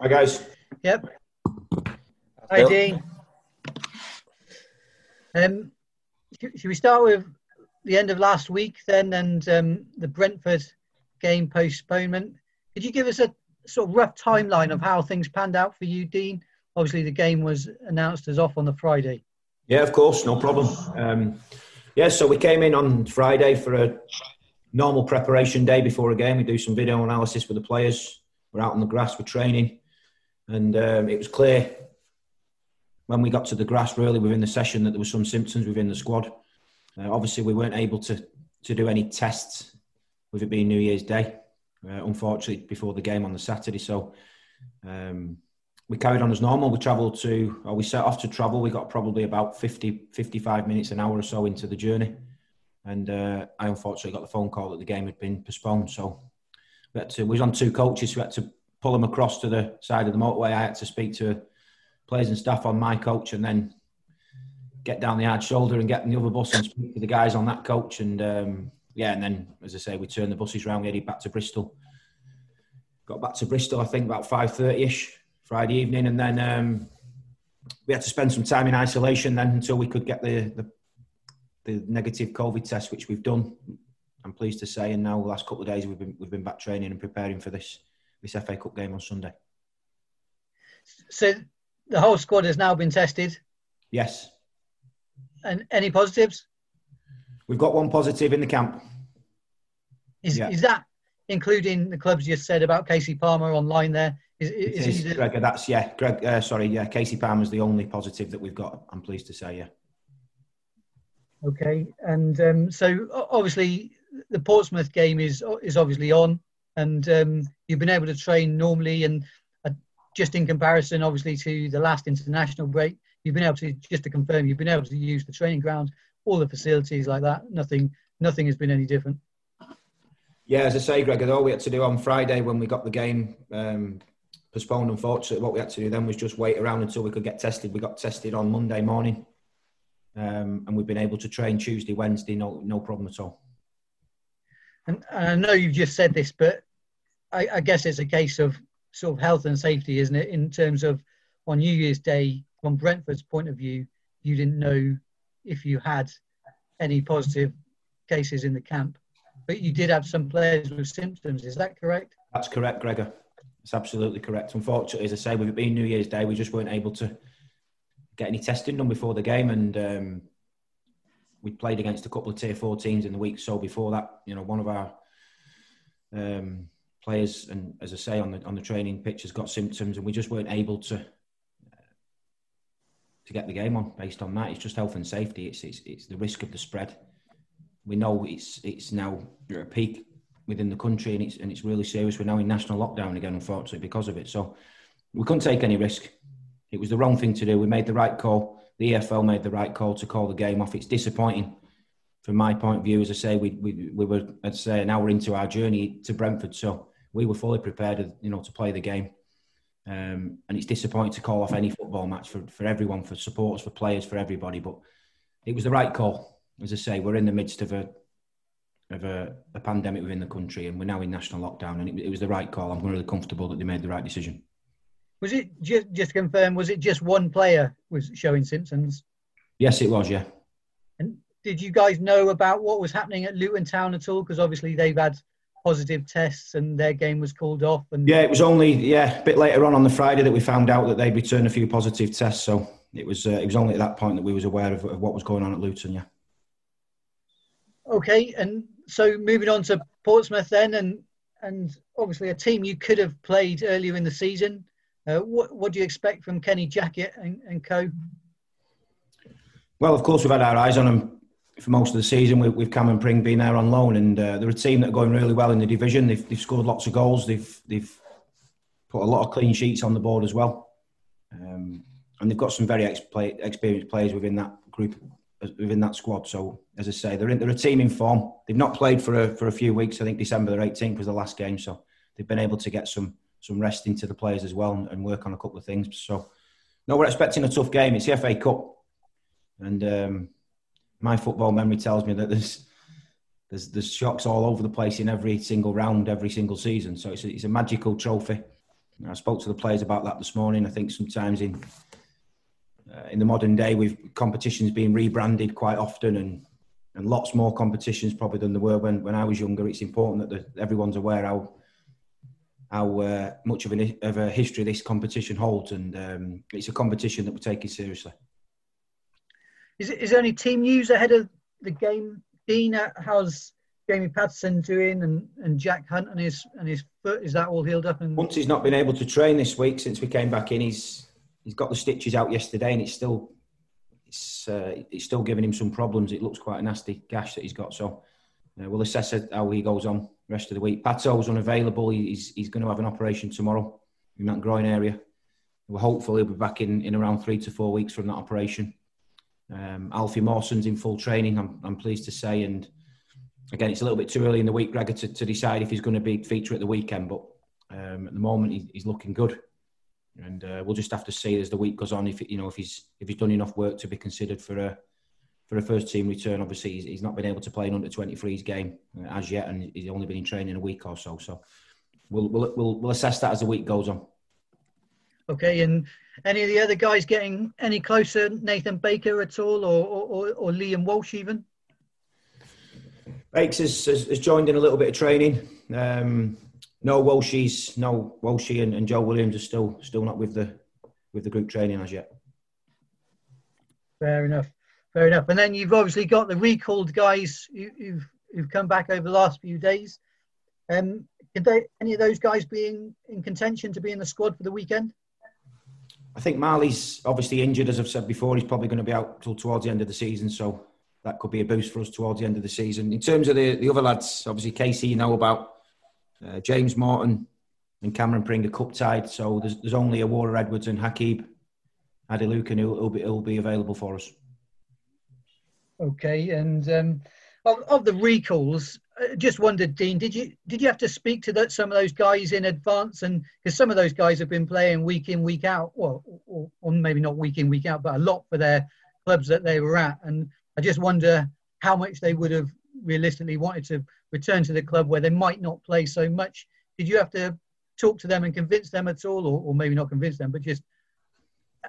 Hi, guys. Yep. Hi, Dean. Um, should we start with the end of last week then and um, the Brentford game postponement? Could you give us a sort of rough timeline of how things panned out for you, Dean? Obviously, the game was announced as off on the Friday. Yeah, of course, no problem. Um, yeah, so we came in on Friday for a normal preparation day before a game. We do some video analysis with the players. We're out on the grass, we're training, and um, it was clear when we got to the grass, really within the session, that there were some symptoms within the squad. Uh, obviously, we weren't able to to do any tests with it being New Year's Day, uh, unfortunately, before the game on the Saturday. So um, we carried on as normal. We travelled to, or we set off to travel. We got probably about 50, 55 minutes, an hour or so into the journey. And uh, I unfortunately got the phone call that the game had been postponed. So we, to, we was on two coaches. We had to pull them across to the side of the motorway. I had to speak to players and staff on my coach and then get down the hard shoulder and get in the other bus and speak to the guys on that coach. And um, yeah, and then as I say, we turned the buses round, we headed back to Bristol. Got back to Bristol, I think about five thirty ish Friday evening, and then um, we had to spend some time in isolation then until we could get the, the the negative COVID test, which we've done. I'm pleased to say, and now the last couple of days we've been we've been back training and preparing for this this FA Cup game on Sunday. So the whole squad has now been tested. Yes. And any positives? We've got one positive in the camp. Is, yeah. is that including the clubs you said about Kasey Palmer online there? Is, is, is the... Greg, that's yeah, Greg. Uh, sorry, yeah, Kasey Palmer's the only positive that we've got. I'm pleased to say, yeah. Okay, and um, so obviously the Portsmouth game is is obviously on, and um, you've been able to train normally, and uh, just in comparison, obviously to the last international break, you've been able to just to confirm you've been able to use the training ground, all the facilities like that. Nothing, nothing has been any different. Yeah, as I say, Greg, all we had to do on Friday when we got the game um, postponed, unfortunately, what we had to do then was just wait around until we could get tested. We got tested on Monday morning, um, and we've been able to train Tuesday, Wednesday, no, no problem at all. And, and I know you've just said this, but I, I guess it's a case of sort of health and safety, isn't it? In terms of on New Year's Day, from Brentford's point of view, you didn't know if you had any positive cases in the camp, but you did have some players with symptoms. Is that correct? That's correct, Gregor. It's absolutely correct. Unfortunately, as I say, with it being New Year's Day, we just weren't able to get any testing done before the game, and um, we played against a couple of tier four teams in the week so before that. You know, one of our um, players, and as I say, on the on the training pitch has got symptoms, and we just weren't able to uh, to get the game on based on that. It's just health and safety. It's it's, it's the risk of the spread. We know it's it's now at a peak within the country, and it's and it's really serious. We're now in national lockdown again, unfortunately, because of it. So we couldn't take any risk. It was the wrong thing to do. We made the right call. The EFL made the right call to call the game off. It's disappointing from my point of view. As I say, we we, we were, I'd say, an hour into our journey to Brentford, so we were fully prepared, you know, to play the game. Um, and it's disappointing to call off any football match for, for everyone, for supporters, for players, for everybody. But it was the right call. As I say, we're in the midst of a of a, a pandemic within the country, and we're now in national lockdown. And it, it, was the right call. I'm really comfortable that they made the right decision. Was it just just to confirm? Was it just one player was showing symptoms? Yes, it was. Yeah. And did you guys know about what was happening at Luton Town at all? Because obviously they've had positive tests and their game was called off. And yeah, it was only yeah a bit later on on the Friday that we found out that they'd returned a few positive tests. So it was uh, it was only at that point that we was aware of, of, what was going on at Luton. Yeah. Okay, and so moving on to Portsmouth then, and and obviously a team you could have played earlier in the season. Uh, what what do you expect from Kenny Jackett and, and co? Well, of course, we've had our eyes on them for most of the season with, with Cameron Pring being there on loan, and uh, they're a team that are going really well in the division. They've, they've scored lots of goals. They've they've put a lot of clean sheets on the board as well, um, and they've got some very ex- play, experienced players within that group, within that squad. So as I say, they're in, they're a team in form. They've not played for a, for a few weeks. I think December the 18th was the last game, so they've been able to get some some rest into the players as well and, and work on a couple of things. So no, we're expecting a tough game. It's the FA Cup, and um, my football memory tells me that there's there's there's shocks all over the place in every single round, every single season. So it's a, it's a magical trophy. I spoke to the players about that this morning. I think sometimes in uh, in the modern day, with competitions being rebranded quite often and and lots more competitions probably than there were when, when I was younger. It's important that the, everyone's aware how how uh, much of, an, of a history this competition holds, and um, it's a competition that we're taking seriously. Is, is there any team news ahead of the game, Dean? How's Jamie Paterson doing, and, and Jack Hunt and his and his foot? Is that all healed up? And once he's not been able to train this week since we came back in, he's he's got the stitches out yesterday, and it's still it's uh, it's still giving him some problems. It looks quite a nasty gash that he's got. So uh, we'll assess how he goes on rest of the week. Pato's unavailable. He's he's going to have an operation tomorrow in that groin area. We're hopeful he'll be back in, in around three to four weeks from that operation. Um, Alfie Mawson's in full training. I'm, I'm pleased to say, and again, it's a little bit too early in the week, Gregor, to, to decide if he's going to be feature at the weekend. But um, at the moment, he, he's looking good, and uh, we'll just have to see as the week goes on if you know if he's if he's done enough work to be considered for a for a first team return. Obviously, he's, he's not been able to play an under 23s game uh, as yet, and he's only been in training a week or so. So we'll we'll we'll, we'll assess that as the week goes on. Okay, and any of the other guys getting any closer, Nathan Baker at all, or or, or Liam Walsh even? Bakes has, has, joined in a little bit of training. Um, no Walshies, no Walshy and, and Joe Williams are still still not with the with the group training as yet. Fair enough, fair enough. And then you've obviously got the recalled guys who, who've who've come back over the last few days. Um, can they any of those guys be in, in contention to be in the squad for the weekend? I think Marley's obviously injured, as I've said before. He's probably going to be out till towards the end of the season, so that could be a boost for us towards the end of the season. In terms of the, the other lads, obviously Kasey, you know about uh, James Morton and Cameron Pringle cup tied, so there's, there's only Water Edwards and Hakeeb Adelakun who will be, will be available for us. Okay, and um, of, of the recalls, Uh, just wondered, Dean, did you did you have to speak to that, some of those guys in advance? And because some of those guys have been playing week in, week out, well, or, or, maybe not week in, week out, but a lot for their clubs that they were at. And I just wonder how much they would have realistically wanted to return to the club where they might not play so much. Did you have to talk to them and convince them at all, or, or maybe not convince them, but just uh,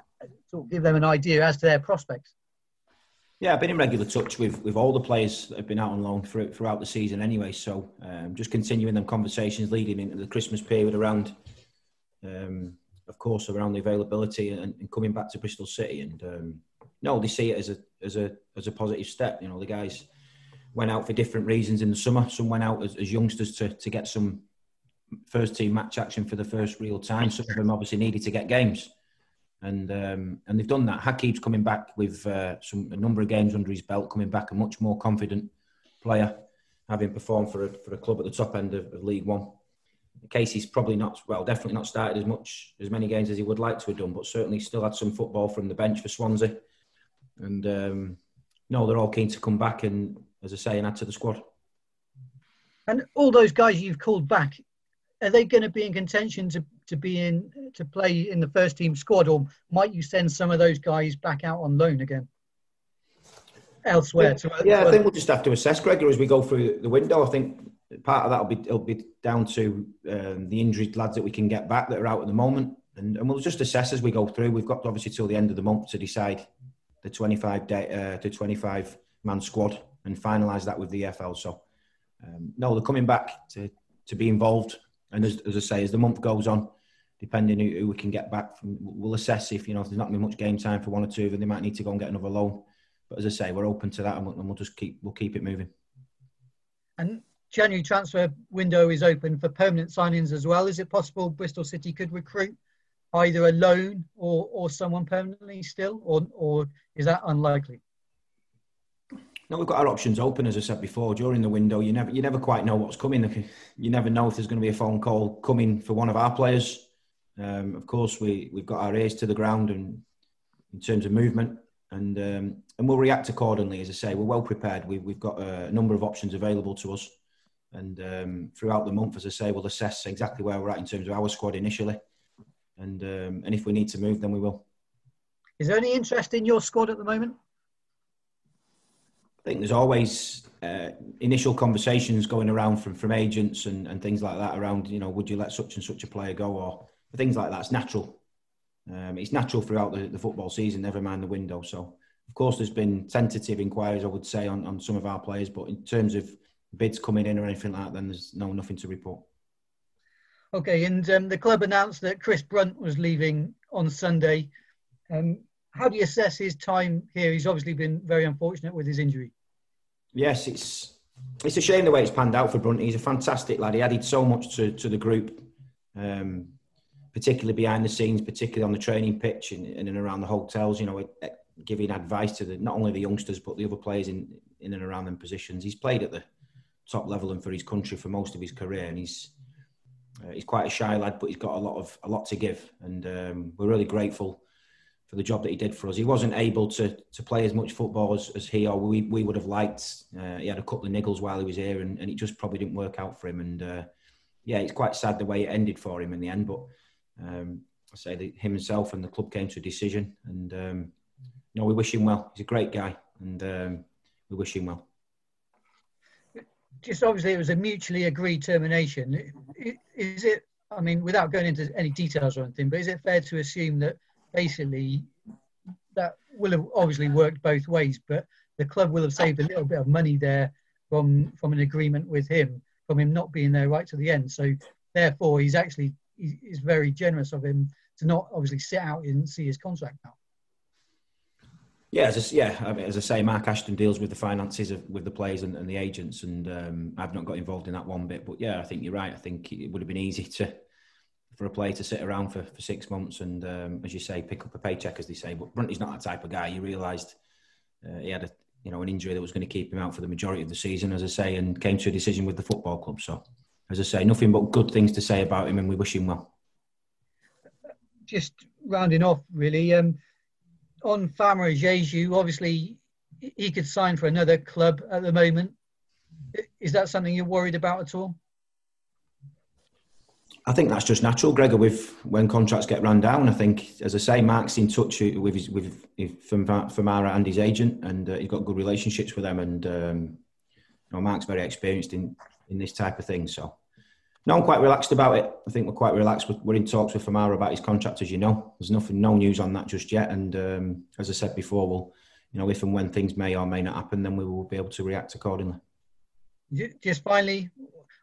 sort of give them an idea as to their prospects? Yeah, I've been in regular touch with, with all the players that have been out on loan through, throughout the season anyway. So um, just continuing them conversations leading into the Christmas period around, um, of course, around the availability and, and, coming back to Bristol City. And um, no, they see it as a as a as a positive step. You know, the guys went out for different reasons in the summer. Some went out as, as youngsters to to get some first team match action for the first real time. Some of them obviously needed to get games and um, and they've done that. Hakeeb's coming back with uh, some a number of games under his belt, coming back a much more confident player, having performed for a, for a club at the top end of, of League One. Kasey's probably not well, definitely not started as much as many games as he would like to have done, but certainly still had some football from the bench for Swansea. And um, no, they're all keen to come back and, as I say, and add to the squad. And all those guys you've called back, are they going to be in contention to to be in to play in the first team squad, or might you send some of those guys back out on loan again elsewhere? Yeah, to, yeah I think we'll just have to assess Gregor as we go through the window. I think part of that will be it'll be down to um, the injured lads that we can get back that are out at the moment, and, and we'll just assess as we go through. We've got obviously till the end of the month to decide the 25 day uh, to 25 man squad and finalise that with the EFL. So um, no, they're coming back to to be involved. And as, as I say, as the month goes on, depending who, who we can get back from. We'll assess if you know if there's not been much game time for one or two of them, they might need to go and get another loan. But as I say, we're open to that, and we'll, and we'll just keep we'll keep it moving. And January transfer window is open for permanent signings as well. Is it possible Bristol City could recruit either a loan or, or someone permanently still, or or is that unlikely? No, we've got our options open, as I said before. During the window, you never you never quite know what's coming. You never know if there's going to be a phone call coming for one of our players um, of course, we we've got our ears to the ground and in terms of movement, and um, and we'll react accordingly. As I say, we're well prepared. We, we've got a number of options available to us, and um, throughout the month, as I say, we'll assess exactly where we're at in terms of our squad initially, and um, and if we need to move, then we will. Is there any interest in your squad at the moment? I think there's always uh, initial conversations going around from, from agents and, and things like that around, you know, would you let such and such a player go or things like that, it's natural. Um, it's natural throughout the, the football season, never mind the window. So, of course, there's been tentative inquiries, I would say, on, on some of our players, but in terms of bids coming in or anything like that, then there's no nothing to report. Okay, and um, the club announced that Chris Brunt was leaving on Sunday. Um, how do you assess his time here? He's obviously been very unfortunate with his injury. Yes, it's it's a shame the way it's panned out for Brunt. He's a fantastic lad. He added so much to, to the group, um, particularly behind the scenes, particularly on the training pitch and, and around the hotels. You know, giving advice to the, not only the youngsters but the other players in in and around them positions. He's played at the top level and for his country for most of his career, and he's uh, he's quite a shy lad, but he's got a lot of a lot to give, and um, we're really grateful for the job that he did for us. He wasn't able to to play as much football as, as he or we, we would have liked. Uh, he had a couple of niggles while he was here, and, and it just probably didn't work out for him. And uh, yeah, it's quite sad the way it ended for him in the end. But um, I say that him himself and the club came to a decision, and um, know we wish him well. He's a great guy, and um, we wish him well. Just obviously, it was a mutually agreed termination. Is it? I mean, without going into any details or anything, but is it fair to assume that basically that will have obviously worked both ways, but the club will have saved a little bit of money there from from an agreement with him, from him not being there right to the end. So therefore, he's actually he's very generous of him to not obviously sit out and see his contract now. Yeah, as I, yeah. I mean, as I say, Mark Ashton deals with the finances of, with the players and, and the agents, and um, I've not got involved in that one bit. But yeah, I think you're right. I think it would have been easy to for a player to sit around for, for six months and, um, as you say, pick up a paycheck, as they say. But Brunty's not that type of guy. He realised uh, he had a you know an injury that was going to keep him out for the majority of the season, as I say, and came to a decision with the football club. So, as I say, nothing but good things to say about him, and we wish him well. Just rounding off, really, um, on Famara Diédhiou, obviously he could sign for another club at the moment. Is that something you're worried about at all? I think that's just natural, Gregor. With when contracts get run down, I think, as I say, Mark's in touch with his, with Famara and his agent, and uh, he's got good relationships with them. And um, you know, Mark's very experienced in in this type of thing. So, no, I'm quite relaxed about it. I think we're quite relaxed. We're in talks with Famara about his contract, as you know. There's nothing, no news on that just yet. And um, as I said before, we'll, you know, if and when things may or may not happen, then we will be able to react accordingly. Just finally,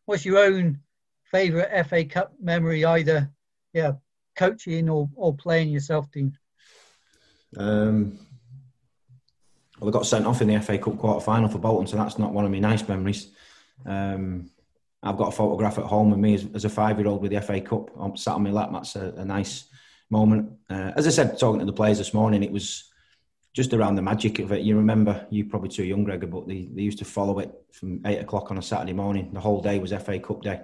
what's your own favourite FA Cup memory, either yeah, coaching or, or playing yourself, Dean? Um, well, I got sent off in the FA Cup quarter final for Bolton, so that's not one of my nice memories. Um, I've got a photograph at home of me as, as a five year old with the FA Cup I'm sat on my lap. That's a, a nice moment. Uh, as I said, talking to the players this morning, it was just around the magic of it. You remember, you probably too young, Gregor, but they, they used to follow it from eight o'clock on a Saturday morning. The whole day was FA Cup day.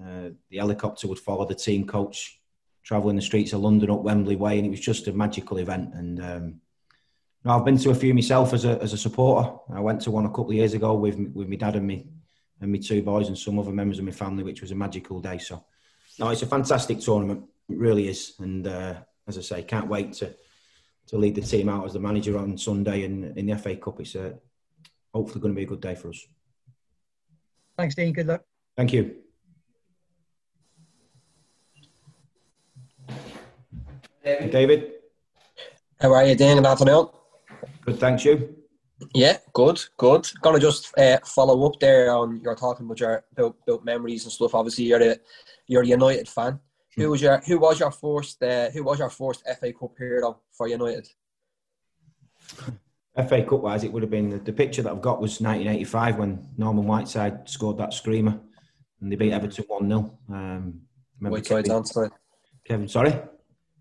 Uh, the helicopter would follow the team coach traveling the streets of London up Wembley Way, and it was just a magical event. And um, I've been to a few myself as a as a supporter. I went to one a couple of years ago with with my dad and me and my two boys and some other members of my family, which was a magical day. So, no, it's a fantastic tournament. It really is. And uh, as I say, can't wait to to lead the team out as the manager on Sunday in in the FA Cup. It's uh, hopefully going to be a good day for us. Thanks, Dean. Good luck. Thank you. David. How are you, Dan? Good afternoon. Good, thanks you. Yeah, good, good. Gonna just uh, follow up there on you're talking about your about, about, memories and stuff. Obviously, you're a you're a United fan. Hmm. Who was your who was your first uh, who was your first FA Cup hero for United? FA Cup wise, it would have been the, the, picture that I've got was 1985 when Norman Whiteside scored that screamer and they beat Everton one 0 um, Whiteside's onside. Kevin, sorry.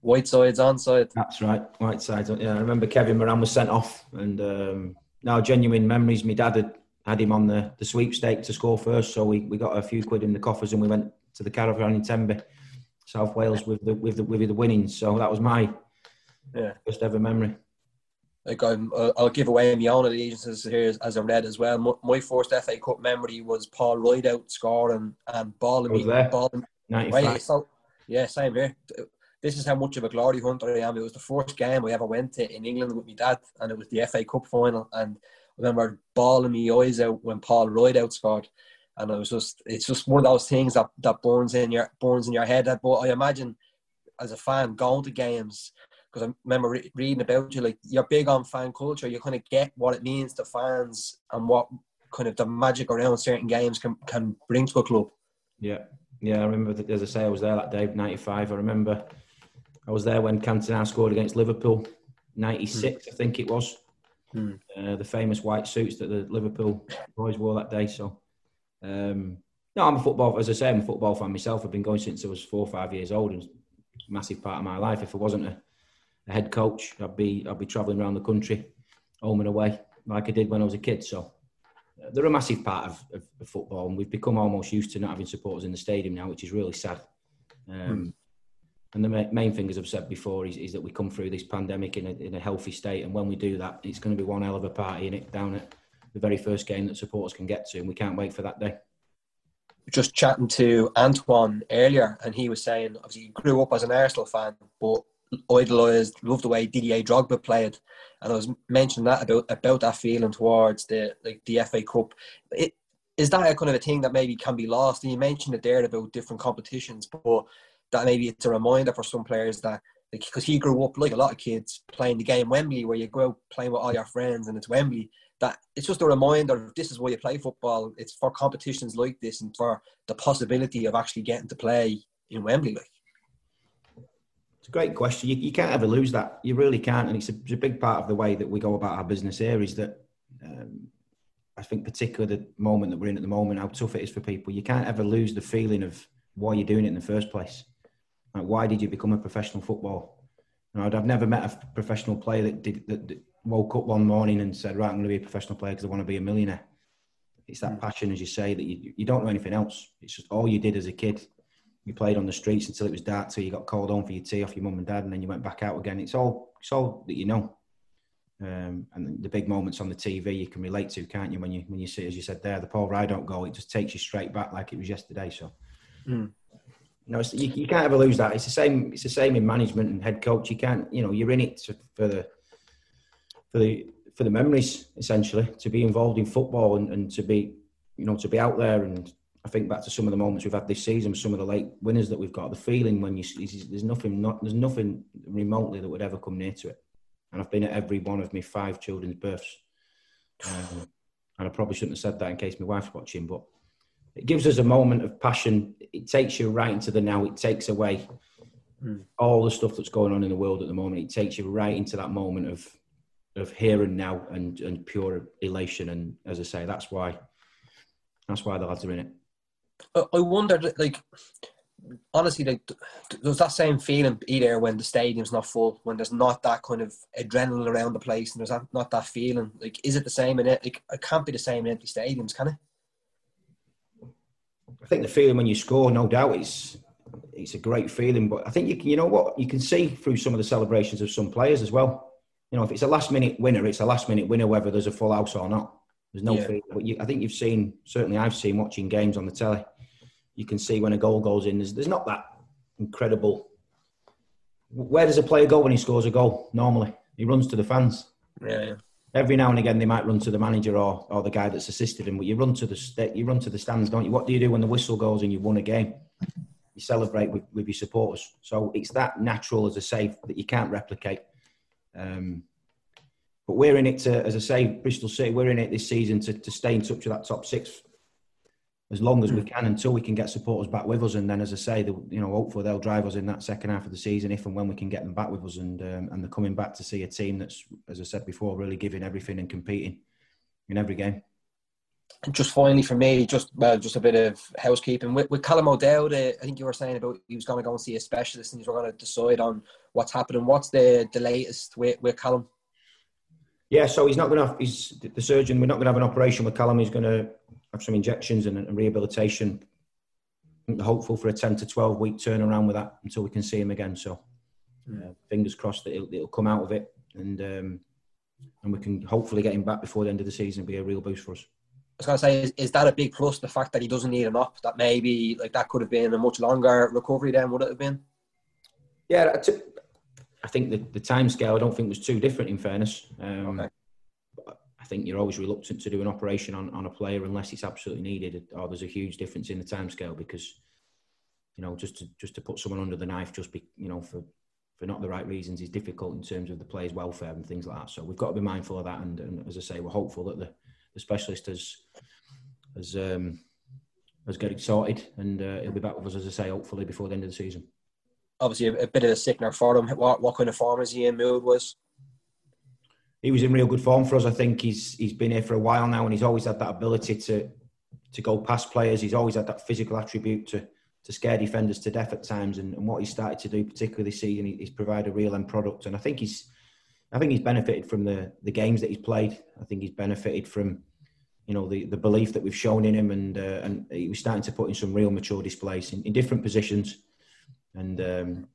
Whiteside's onside. That's right, Whiteside. Yeah, I remember Kevin Moran was sent off, and um, now genuine memories. My dad had had him on the, the sweepstake to score first, so we, we got a few quid in the coffers and we went to the caravan in Tenby, South Wales with the with the with the winnings. So that was my yeah first ever memory. Like I'm, uh, I'll give away my own allegiances here as, I read as well. My, first FA Cup memory was Paul Rideout scoring and balling me, balling. 95. so, yeah, same here this is how much of a glory hunter I am. It was the first game I ever went to in England with my dad, and it was the FA Cup final. And I remember bawling my eyes out when Paul Rideout outscored. And it was just, it's just one of those things that, that burns in your burns in your head. But I imagine as a fan going to games because I remember re- reading about you. Like you're big on fan culture. You kind of get what it means to fans and what kind of the magic around certain games can can bring to a club. Yeah, yeah. I remember that, as I say, I was there that day, '95. I remember I was there when Cantona scored against Liverpool, '96, hmm. I think it was. Hmm. Uh, the famous white suits that the Liverpool boys wore that day. So, um, no, I'm a football. As I say, I'm a football fan myself. I've been going since I was four or five years old, and massive part of my life. If I wasn't a, a head coach, I'd be I'd be travelling around the country, home and away, like I did when I was a kid. So, uh, they're a massive part of, of, of, football, and we've become almost used to not having supporters in the stadium now, which is really sad. Um, hmm. And the main thing, as I've said before, is, is that we come through this pandemic in a, in a healthy state. And when we do that, it's going to be one hell of a party in it down at the very first game that supporters can get to. And we can't wait for that day. Just chatting to Antoine earlier, and he was saying, obviously, he grew up as an Arsenal fan, but idolised, loved the way Didier Drogba played. And I was mentioning that about about that feeling towards the like the FA Cup. It, is that a kind of a thing that maybe can be lost? And you mentioned it there about different competitions, but that maybe it's a reminder for some players that because he grew up like a lot of kids playing the game Wembley, where you go out playing with all your friends and it's Wembley. That it's just a reminder this is why you play football. It's for competitions like this and for the possibility of actually getting to play in Wembley. Like it's a great question. You, you can't ever lose that. You really can't, and it's a, it's a, big part of the way that we go about our business here. Is that um, I think particularly the moment that we're in at the moment, how tough it is for people. You can't ever lose the feeling of why you're doing it in the first place. Like, why did you become a professional footballer? You know, I've never met a professional player that did that, that woke up one morning and said, "Right, I'm going to be a professional player because I want to be a millionaire." It's that mm. passion, as you say, that you, you don't know anything else. It's just all you did as a kid. You played on the streets until it was dark, till you got called home for your tea off your mum and dad, and then you went back out again. It's all it's all that you know. Um, and the big moments on the TV you can relate to, can't you? When you when you see, as you said there, the Paul Rideout goal, it just takes you straight back like it was yesterday. So, mm. You know, you, you, can't ever lose that. It's the same. It's the same in management and head coach. You can't. You know, you're in it for the for the for the memories essentially to be involved in football and, and to be you know to be out there and I think back to some of the moments we've had this season, some of the late winners that we've got. The feeling when you there's nothing not there's nothing remotely that would ever come near to it. And I've been at every one of my five children's births. Um, and I probably shouldn't have said that in case my wife's watching, but it gives us a moment of passion. It takes you right into the now. It takes away mm. all the stuff that's going on in the world at the moment. It takes you right into that moment of of here and now and and pure elation. And as I say, that's why that's why the lads are in it. I wonder, like, honestly, like, there's that same feeling either when the stadium's not full, when there's not that kind of adrenaline around the place, and there's not, not that feeling. Like, is it the same in it? Like, it can't be the same in empty stadiums, can it? I think the feeling when you score, no doubt, it's it's a great feeling. But I think you can, you know what, you can see through some of the celebrations of some players as well. You know, if it's a last minute winner, it's a last minute winner, whether there's a full house or not. There's no yeah. feeling. But you, I think you've seen, certainly I've seen watching games on the telly. You can see when a goal goes in. There's there's not that incredible. Where does a player go when he scores a goal? Normally, he runs to the fans. Yeah. Every now and again they might run to the manager or, or the guy that's assisted him. But you run to the you run to the stands, don't you? What do you do when the whistle goes and you've won a game? You celebrate with, with your supporters. So it's that natural, as I say, that you can't replicate. Um, but we're in it to, as I say, Bristol City. We're in it this season to, to stay in touch with that top six as long as we hmm. can until we can get supporters back with us. And then, as I say, the, you know, hopefully they'll drive us in that second half of the season if and when we can get them back with us. And um, and they're coming back to see a team that's, as I said before, really giving everything and competing in every game. And just finally for me, just well, just a bit of housekeeping with, with Callum O'Dowda. Uh, I think you were saying about he was going to go and see a specialist, and he's going to decide on what's happening. What's the the latest with, with Callum? Yeah, so he's not going to. He's the surgeon. We're not going to have an operation with Callum. He's going to have some injections and, and rehabilitation. hopeful for a 10 to 12 week turnaround with that until we can see him again. So, uh, fingers crossed that it'll, it'll, come out of it and um, and we can hopefully get him back before the end of the season and be a real boost for us. I was going to say, is, is, that a big plus? The fact that he doesn't need an op, that maybe like that could have been a much longer recovery then, would it have been? Yeah, I think the, the time scale I don't think was too different. In fairness, um, okay. I think you're always reluctant to do an operation on, on a player unless it's absolutely needed or there's a huge difference in the timescale because you know, just to just to put someone under the knife, just be, you know, for for not the right reasons, is difficult in terms of the players' welfare and things like that. So we've got to be mindful of that. And, and as I say, we're hopeful that the, the specialist has has um, has got it sorted, and uh, he'll be back with us, as I say, hopefully before the end of the season. Obviously, a, a bit of a sickener for him. What, what kind of form is he in? Mood was he was in real good form for us. I think he's he's been here for a while now, and he's always had that ability to to go past players. He's always had that physical attribute to to scare defenders to death at times. And, and what he's started to do, particularly this season, he's provide a real end product. And I think he's I think he's benefited from the the games that he's played. I think he's benefited from you know the, the belief that we've shown in him, and uh, and he was starting to put in some real mature displays in, in different positions. And um,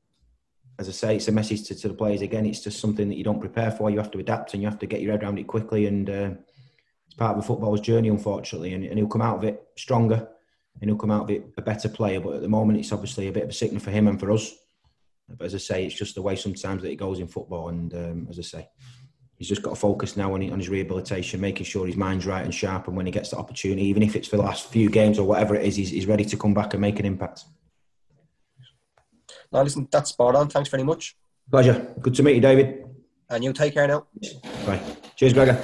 as I say, it's a message to, to, the players again. It's just something that you don't prepare for. You have to adapt and you have to get your head around it quickly. And uh, it's part of a footballer's journey, unfortunately. And, and, he'll come out of it stronger and he'll come out of it a better player. But at the moment, it's obviously a bit of a sickness for him and for us. But as I say, it's just the way sometimes that it goes in football. And um, as I say, he's just got to focus now on, on his rehabilitation, making sure his mind's right and sharp. And when he gets the opportunity, even if it's for the last few games or whatever it is, he's, he's ready to come back and make an impact. Now, listen, that's spot on. Thanks very much. Pleasure. Good to meet you, David. And you take care now. Bye. Cheers, Gregor.